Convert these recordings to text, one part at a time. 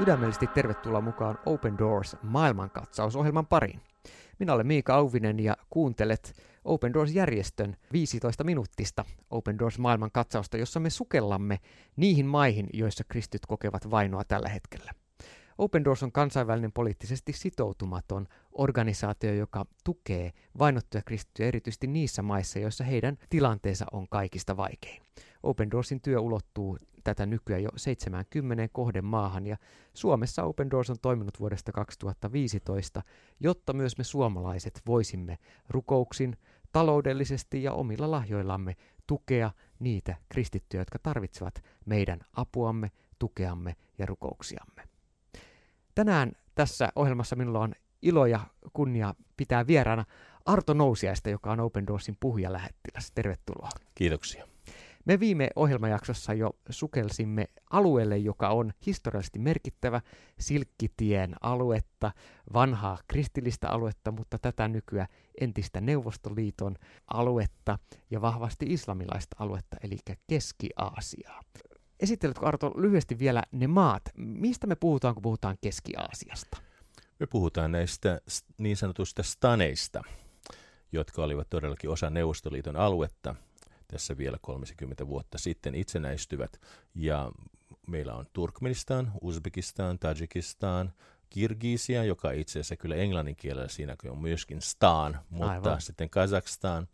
Sydämellisesti tervetuloa mukaan Open Doors maailmankatsausohjelman pariin. Minä olen Miika Auvinen ja kuuntelet Open Doors-järjestön 15 minuuttista Open Doors maailmankatsausta, jossa me sukellamme niihin maihin, joissa kristyt kokevat vainoa tällä hetkellä. Open Doors on kansainvälinen poliittisesti sitoutumaton organisaatio, joka tukee vainottuja kristittyjä erityisesti niissä maissa, joissa heidän tilanteensa on kaikista vaikein. Open Doorsin työ ulottuu tätä nykyään jo 70 kohden maahan ja Suomessa Open Doors on toiminut vuodesta 2015, jotta myös me suomalaiset voisimme rukouksin, taloudellisesti ja omilla lahjoillamme tukea niitä kristittyjä, jotka tarvitsevat meidän apuamme, tukeamme ja rukouksiamme. Tänään tässä ohjelmassa minulla on ilo ja kunnia pitää vieraana Arto Nousiaista, joka on Open Doorsin puhujalähettiläs. Tervetuloa. Kiitoksia. Me viime ohjelmajaksossa jo sukelsimme alueelle, joka on historiallisesti merkittävä Silkkitien aluetta, vanhaa kristillistä aluetta, mutta tätä nykyään entistä Neuvostoliiton aluetta ja vahvasti islamilaista aluetta, eli Keski-Aasiaa. Esitteletkö Arto lyhyesti vielä ne maat? Mistä me puhutaan, kun puhutaan Keski-Aasiasta? Me puhutaan näistä niin sanotusta staneista, jotka olivat todellakin osa Neuvostoliiton aluetta. Tässä vielä 30 vuotta sitten itsenäistyvät. Ja meillä on Turkmenistan, Uzbekistan, Tajikistan, Kirgisia, joka itse asiassa kyllä englannin kielellä siinä on myöskin staan, mutta Aivan. sitten Kazakstan.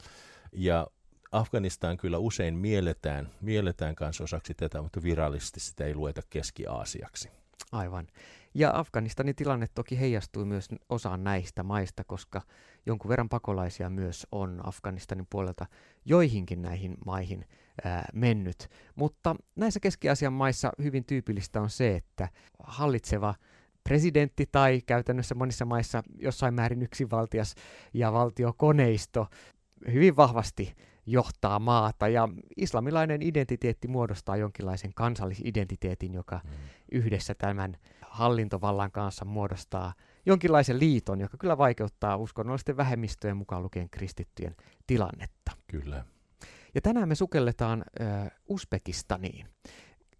Ja Afganistan kyllä usein mielletään, mielletään kanssa osaksi tätä, mutta virallisesti sitä ei lueta Keski-Aasiaksi. Aivan. Ja Afganistanin tilanne toki heijastui myös osaan näistä maista, koska jonkun verran pakolaisia myös on Afganistanin puolelta joihinkin näihin maihin ää, mennyt. Mutta näissä Keski-Aasian maissa hyvin tyypillistä on se, että hallitseva presidentti tai käytännössä monissa maissa jossain määrin yksinvaltias ja valtiokoneisto hyvin vahvasti johtaa maata. Ja islamilainen identiteetti muodostaa jonkinlaisen kansallisidentiteetin, joka mm. yhdessä tämän hallintovallan kanssa muodostaa jonkinlaisen liiton, joka kyllä vaikeuttaa uskonnollisten vähemmistöjen mukaan lukien kristittyjen tilannetta. Kyllä. Ja tänään me sukelletaan äh, Uzbekistaniin.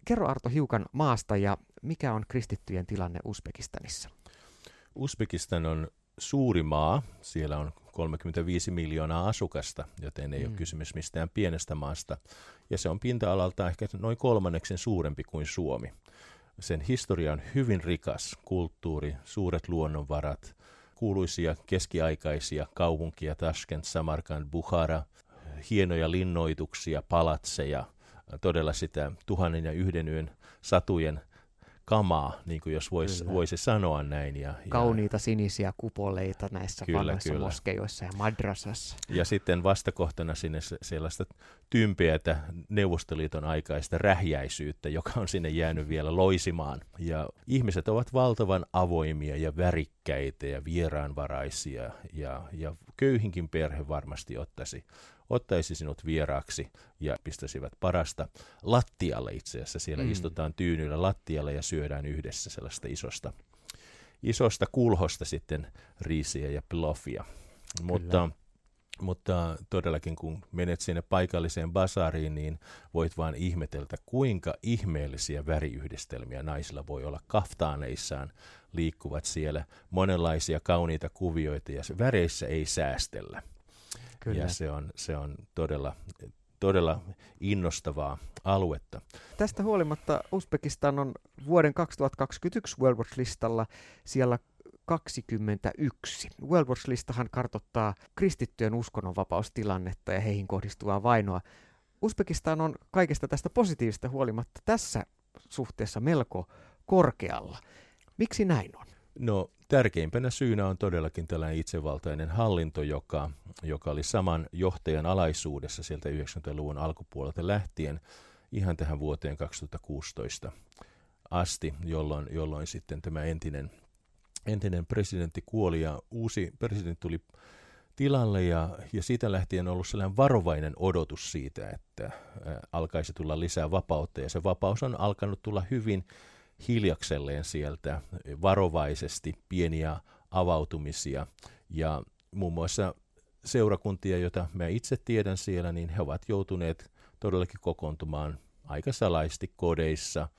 Kerro Arto hiukan maasta ja mikä on kristittyjen tilanne Uzbekistanissa? Uzbekistan on suuri maa. Siellä on 35 miljoonaa asukasta, joten ei mm. ole kysymys mistään pienestä maasta. Ja se on pinta-alalta ehkä noin kolmanneksen suurempi kuin Suomi. Sen historia on hyvin rikas, kulttuuri, suuret luonnonvarat, kuuluisia keskiaikaisia kaupunkia, Tashkent, Samarkand, Bukhara, hienoja linnoituksia, palatseja, todella sitä tuhannen ja yhden yön satujen kamaa, niin kuin jos voisi voisi sanoa näin. Ja, ja Kauniita sinisiä kupoleita näissä kyllä, vanhoissa kyllä. moskeijoissa ja madrasassa. Ja sitten vastakohtana sinne sellaista tympeätä Neuvostoliiton aikaista rähjäisyyttä, joka on sinne jäänyt vielä loisimaan. Ja ihmiset ovat valtavan avoimia ja värikkäitä ja vieraanvaraisia ja, ja köyhinkin perhe varmasti ottaisi ottaisi sinut vieraaksi ja pistäisivät parasta lattialle itse asiassa. Siellä mm. istutaan tyynyllä lattialle ja syödään yhdessä sellaista isosta, isosta kulhosta sitten riisiä ja plofia. Mutta mutta todellakin kun menet sinne paikalliseen basariin, niin voit vaan ihmetellä, kuinka ihmeellisiä väriyhdistelmiä naisilla voi olla kaftaaneissaan, liikkuvat siellä monenlaisia kauniita kuvioita ja väreissä ei säästellä. Kyllä. Ja se on, se on todella, todella innostavaa aluetta. Tästä huolimatta Uzbekistan on vuoden 2021 World Watch-listalla siellä 21. World Watch-listahan kartottaa kristittyjen uskonnonvapaustilannetta ja heihin kohdistuvaa vainoa. Uzbekistan on kaikesta tästä positiivista huolimatta tässä suhteessa melko korkealla. Miksi näin on? No tärkeimpänä syynä on todellakin tällainen itsevaltainen hallinto, joka, joka oli saman johtajan alaisuudessa sieltä 90-luvun alkupuolelta lähtien ihan tähän vuoteen 2016 asti, jolloin, jolloin sitten tämä entinen, entinen presidentti kuoli ja uusi presidentti tuli tilalle ja, ja siitä lähtien on ollut sellainen varovainen odotus siitä, että ä, alkaisi tulla lisää vapautta ja se vapaus on alkanut tulla hyvin hiljakselleen sieltä varovaisesti pieniä avautumisia ja muun muassa seurakuntia, joita mä itse tiedän siellä, niin he ovat joutuneet todellakin kokoontumaan aika salaisti kodeissa,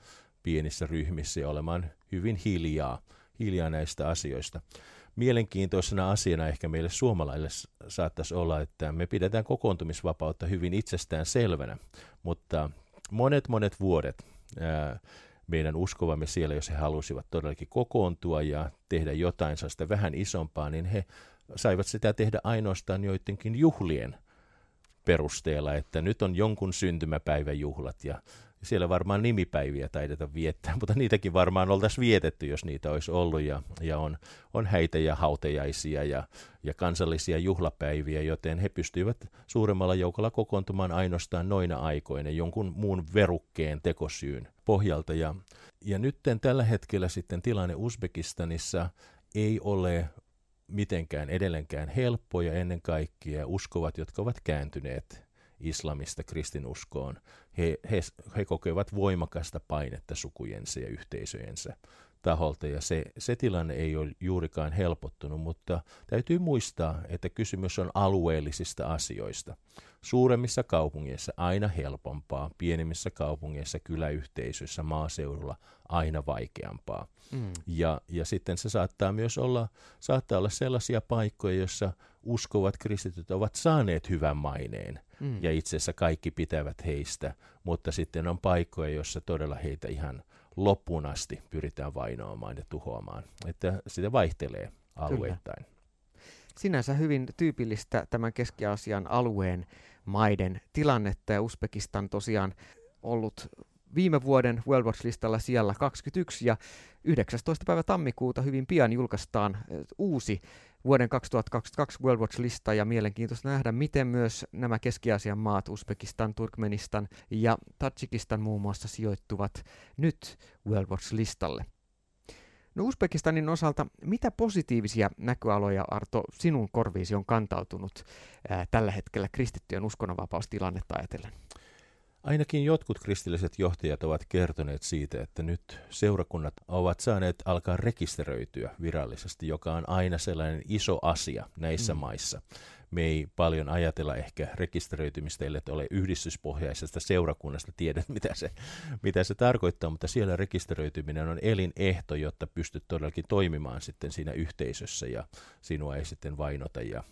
pienissä ryhmissä ja olemaan hyvin hiljaa, hiljaa näistä asioista. Mielenkiintoisena asiana ehkä meille suomalaisille saattaisi olla, että me pidetään kokoontumisvapautta hyvin itsestään selvänä, mutta monet monet vuodet ää, meidän uskovamme siellä, jos he halusivat todellakin kokoontua ja tehdä jotain sellaista vähän isompaa, niin he saivat sitä tehdä ainoastaan joidenkin juhlien perusteella, että nyt on jonkun syntymäpäiväjuhlat ja siellä varmaan nimipäiviä taideta viettää, mutta niitäkin varmaan oltaisiin vietetty, jos niitä olisi ollut. Ja, ja on, on häitä ja hautejaisia ja, ja kansallisia juhlapäiviä, joten he pystyivät suuremmalla joukolla kokoontumaan ainoastaan noina aikoina jonkun muun verukkeen tekosyyn pohjalta. Ja, ja nyt tällä hetkellä sitten tilanne Uzbekistanissa ei ole mitenkään edelleenkään helppo ja ennen kaikkea uskovat, jotka ovat kääntyneet islamista kristinuskoon, he, he, he kokevat voimakasta painetta sukujensa ja yhteisöjensä taholta ja se, se tilanne ei ole juurikaan helpottunut, mutta täytyy muistaa, että kysymys on alueellisista asioista. Suuremmissa kaupungeissa aina helpompaa, pienemmissä kaupungeissa, kyläyhteisöissä, maaseudulla aina vaikeampaa. Mm. Ja, ja sitten se saattaa myös olla, saattaa olla sellaisia paikkoja, joissa uskovat kristityt ovat saaneet hyvän maineen mm. ja itse asiassa kaikki pitävät heistä, mutta sitten on paikkoja, joissa todella heitä ihan loppuun asti pyritään vainoamaan ja tuhoamaan. Että sitä vaihtelee alueittain. Kyllä. Sinänsä hyvin tyypillistä tämän Keski-Aasian alueen maiden tilannetta ja Uzbekistan tosiaan ollut viime vuoden World Watch-listalla siellä 21 ja 19. päivä tammikuuta hyvin pian julkaistaan uusi vuoden 2022 World Watch-lista ja mielenkiintoista nähdä, miten myös nämä Keski-Aasian maat, Uzbekistan, Turkmenistan ja Tajikistan muun muassa sijoittuvat nyt World Watch-listalle. No Uzbekistanin osalta, mitä positiivisia näköaloja, Arto, sinun korviisi on kantautunut ää, tällä hetkellä kristittyjen uskonnonvapaustilannetta ajatellen? Ainakin jotkut kristilliset johtajat ovat kertoneet siitä, että nyt seurakunnat ovat saaneet alkaa rekisteröityä virallisesti, joka on aina sellainen iso asia näissä mm. maissa me ei paljon ajatella ehkä rekisteröitymistä, ellei ole yhdistyspohjaisesta seurakunnasta tiedä, mitä se, mitä se tarkoittaa, mutta siellä rekisteröityminen on elinehto, jotta pystyt todellakin toimimaan sitten siinä yhteisössä ja sinua ei sitten vainota ja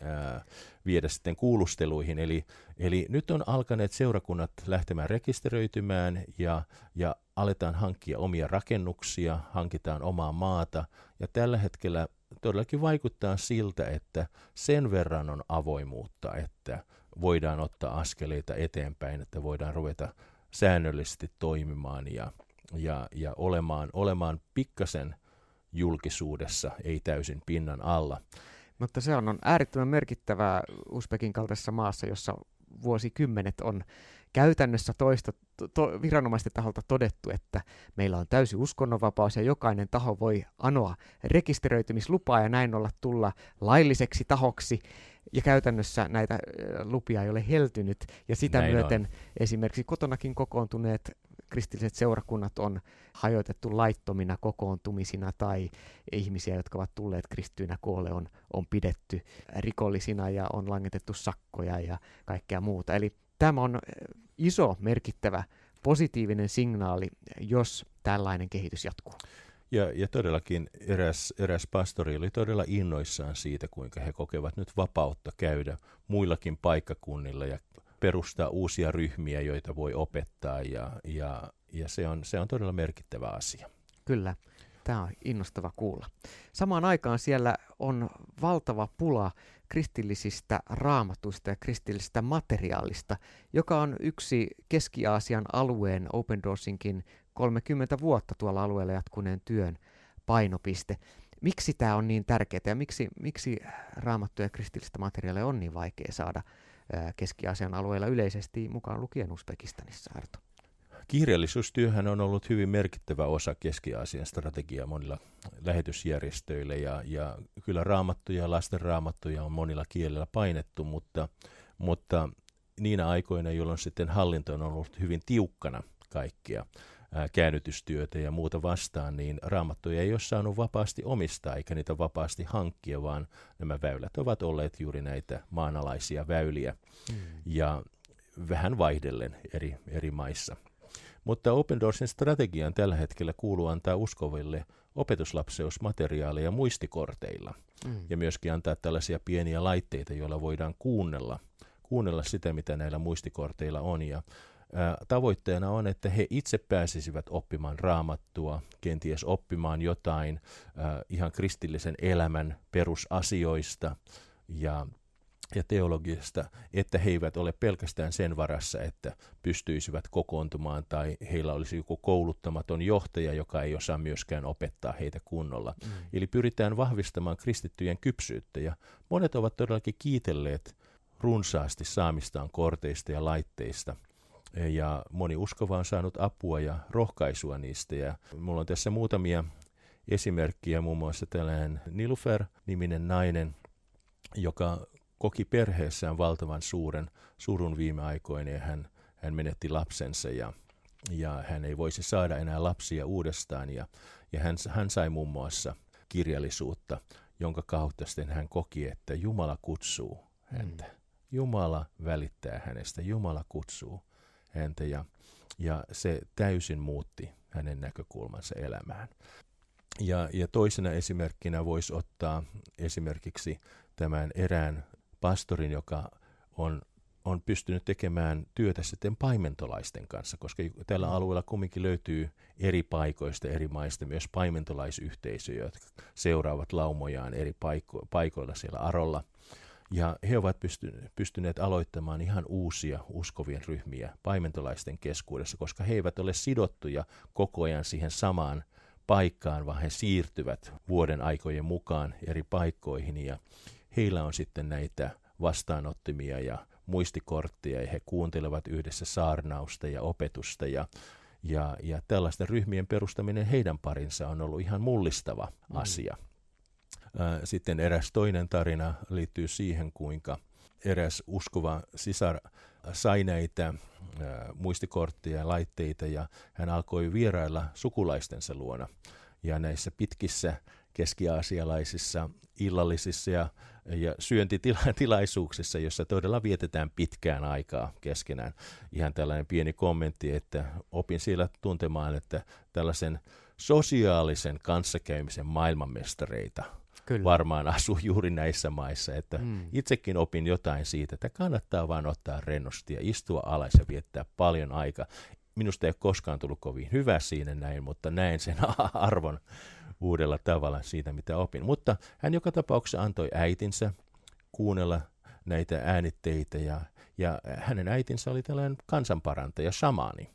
ää, viedä sitten kuulusteluihin. Eli, eli nyt on alkaneet seurakunnat lähtemään rekisteröitymään ja, ja aletaan hankkia omia rakennuksia, hankitaan omaa maata ja tällä hetkellä todellakin vaikuttaa siltä, että sen verran on avoimuutta, että voidaan ottaa askeleita eteenpäin, että voidaan ruveta säännöllisesti toimimaan ja, ja, ja olemaan, olemaan pikkasen julkisuudessa, ei täysin pinnan alla. Mutta se on, on äärettömän merkittävää Uzbekin kaltaisessa maassa, jossa vuosikymmenet on käytännössä toista, to, viranomaisten taholta todettu, että meillä on täysi uskonnonvapaus ja jokainen taho voi anoa rekisteröitymislupaa ja näin olla tulla lailliseksi tahoksi. Ja käytännössä näitä lupia ei ole heltynyt ja sitä näin myöten on. esimerkiksi kotonakin kokoontuneet kristilliset seurakunnat on hajoitettu laittomina kokoontumisina tai ihmisiä, jotka ovat tulleet kristyinä koolle, on, on pidetty rikollisina ja on langetettu sakkoja ja kaikkea muuta. Eli tämä on iso, merkittävä, positiivinen signaali, jos tällainen kehitys jatkuu. Ja, ja todellakin eräs, eräs pastori oli todella innoissaan siitä, kuinka he kokevat nyt vapautta käydä muillakin paikkakunnilla ja perustaa uusia ryhmiä, joita voi opettaa ja, ja, ja se, on, se on todella merkittävä asia. Kyllä. Tämä on innostava kuulla. Samaan aikaan siellä on valtava pula kristillisistä raamatuista ja kristillisistä materiaalista, joka on yksi Keski-Aasian alueen Open Doorsinkin 30 vuotta tuolla alueella jatkuneen työn painopiste. Miksi tämä on niin tärkeää ja miksi, miksi raamattuja ja kristillistä materiaalia on niin vaikea saada Keski-Aasian alueella yleisesti mukaan lukien Uzbekistanissa, Arto? Kirjallisuustyöhän on ollut hyvin merkittävä osa Keski-Aasian strategiaa monilla lähetysjärjestöillä ja, ja kyllä raamattuja, lasten raamattuja on monilla kielillä painettu, mutta, mutta niinä aikoina, jolloin sitten hallinto on ollut hyvin tiukkana kaikkia ää, käännytystyötä ja muuta vastaan, niin raamattuja ei ole saanut vapaasti omistaa eikä niitä vapaasti hankkia, vaan nämä väylät ovat olleet juuri näitä maanalaisia väyliä mm. ja vähän vaihdellen eri, eri maissa. Mutta Open Doorsin strategiaan tällä hetkellä kuuluu antaa uskoville opetuslapseusmateriaaleja muistikorteilla mm. ja myöskin antaa tällaisia pieniä laitteita, joilla voidaan kuunnella, kuunnella sitä, mitä näillä muistikorteilla on. Ja tavoitteena on, että he itse pääsisivät oppimaan raamattua, kenties oppimaan jotain ihan kristillisen elämän perusasioista ja, ja teologiasta, että he eivät ole pelkästään sen varassa, että pystyisivät kokoontumaan tai heillä olisi joku kouluttamaton johtaja, joka ei osaa myöskään opettaa heitä kunnolla. Mm. Eli pyritään vahvistamaan kristittyjen kypsyyttä ja monet ovat todellakin kiitelleet runsaasti saamistaan korteista ja laitteista – ja moni uskova on saanut apua ja rohkaisua niistä. Ja mulla on tässä muutamia esimerkkiä, muun muassa tällainen Nilufer-niminen nainen, joka koki perheessään valtavan suuren surun viime aikoina ja hän, hän menetti lapsensa ja, ja hän ei voisi saada enää lapsia uudestaan ja, ja hän, hän sai muun muassa kirjallisuutta, jonka kautta sitten hän koki, että Jumala kutsuu häntä. Mm. Jumala välittää hänestä, Jumala kutsuu häntä ja, ja se täysin muutti hänen näkökulmansa elämään. Ja, ja toisena esimerkkinä voisi ottaa esimerkiksi tämän erään pastorin, joka on, on pystynyt tekemään työtä sitten paimentolaisten kanssa, koska tällä mm. alueella kumminkin löytyy eri paikoista, eri maista myös paimentolaisyhteisöjä, jotka seuraavat laumojaan eri paiko- paikoilla siellä Arolla. Ja he ovat pystyneet aloittamaan ihan uusia uskovien ryhmiä paimentolaisten keskuudessa, koska he eivät ole sidottuja koko ajan siihen samaan paikkaan, vaan he siirtyvät vuoden aikojen mukaan eri paikkoihin ja heillä on sitten näitä vastaanottimia ja muistikortteja ja he kuuntelevat yhdessä saarnausta ja opetusta ja, ja, ja tällaisten ryhmien perustaminen heidän parinsa on ollut ihan mullistava mm. asia. Sitten eräs toinen tarina liittyy siihen, kuinka eräs uskova sisar sai näitä muistikortteja ja laitteita ja hän alkoi vierailla sukulaistensa luona. Ja näissä pitkissä keskiaasialaisissa illallisissa ja, ja syöntitilaisuuksissa, jossa todella vietetään pitkään aikaa keskenään. Ihan tällainen pieni kommentti, että opin siellä tuntemaan, että tällaisen sosiaalisen kanssakäymisen maailmanmestareita – Kyllä. varmaan asuu juuri näissä maissa. Että mm. Itsekin opin jotain siitä, että kannattaa vain ottaa rennosti ja istua alas ja viettää paljon aikaa. Minusta ei ole koskaan tullut kovin hyvä siinä näin, mutta näen sen arvon uudella tavalla siitä, mitä opin. Mutta hän joka tapauksessa antoi äitinsä kuunnella näitä äänitteitä ja, ja hänen äitinsä oli tällainen kansanparantaja, shamani,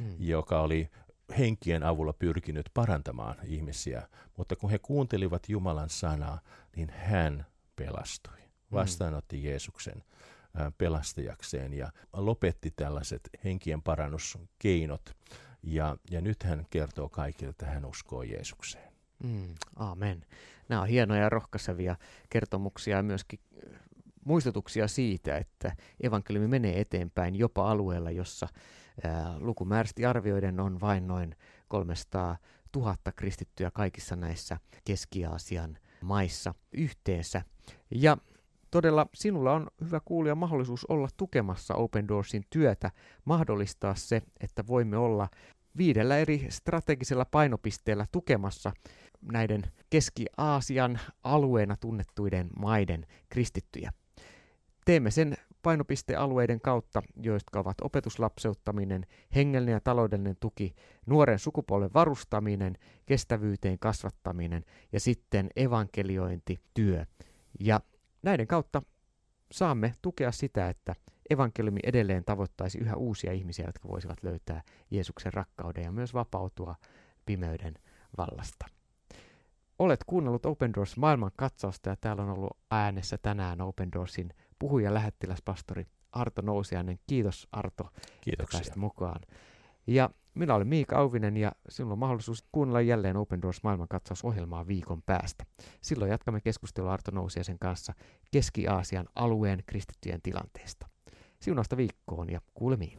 mm. joka oli henkien avulla pyrkinyt parantamaan ihmisiä, mutta kun he kuuntelivat Jumalan sanaa, niin hän pelastui, mm. vastaanotti Jeesuksen pelastajakseen ja lopetti tällaiset henkien parannuskeinot. Ja, ja nyt hän kertoo kaikille, että hän uskoo Jeesukseen. Mm, amen. Nämä on hienoja ja rohkaisevia kertomuksia ja myöskin muistutuksia siitä, että evankeliumi menee eteenpäin jopa alueella, jossa lukumääräisesti arvioiden on vain noin 300 000 kristittyä kaikissa näissä Keski-Aasian maissa yhteensä. Ja todella sinulla on hyvä kuulija mahdollisuus olla tukemassa Open Doorsin työtä, mahdollistaa se, että voimme olla viidellä eri strategisella painopisteellä tukemassa näiden Keski-Aasian alueena tunnettuiden maiden kristittyjä. Teemme sen painopistealueiden kautta, jotka ovat opetuslapseuttaminen, hengellinen ja taloudellinen tuki, nuoren sukupolven varustaminen, kestävyyteen kasvattaminen ja sitten evankeliointityö. Ja näiden kautta saamme tukea sitä, että evankeliumi edelleen tavoittaisi yhä uusia ihmisiä, jotka voisivat löytää Jeesuksen rakkauden ja myös vapautua pimeyden vallasta. Olet kuunnellut Open Doors maailman katsausta ja täällä on ollut äänessä tänään Open Doorsin puhuja lähettiläspastori Arto Nousiainen. Kiitos Arto, Kiitoksia. että mukaan. Ja minä olen Miika Auvinen ja sinulla on mahdollisuus kuunnella jälleen Open Doors maailmankatsausohjelmaa viikon päästä. Silloin jatkamme keskustelua Arto Nousiaisen kanssa Keski-Aasian alueen kristittyjen tilanteesta. Siunausta viikkoon ja kuulemiin.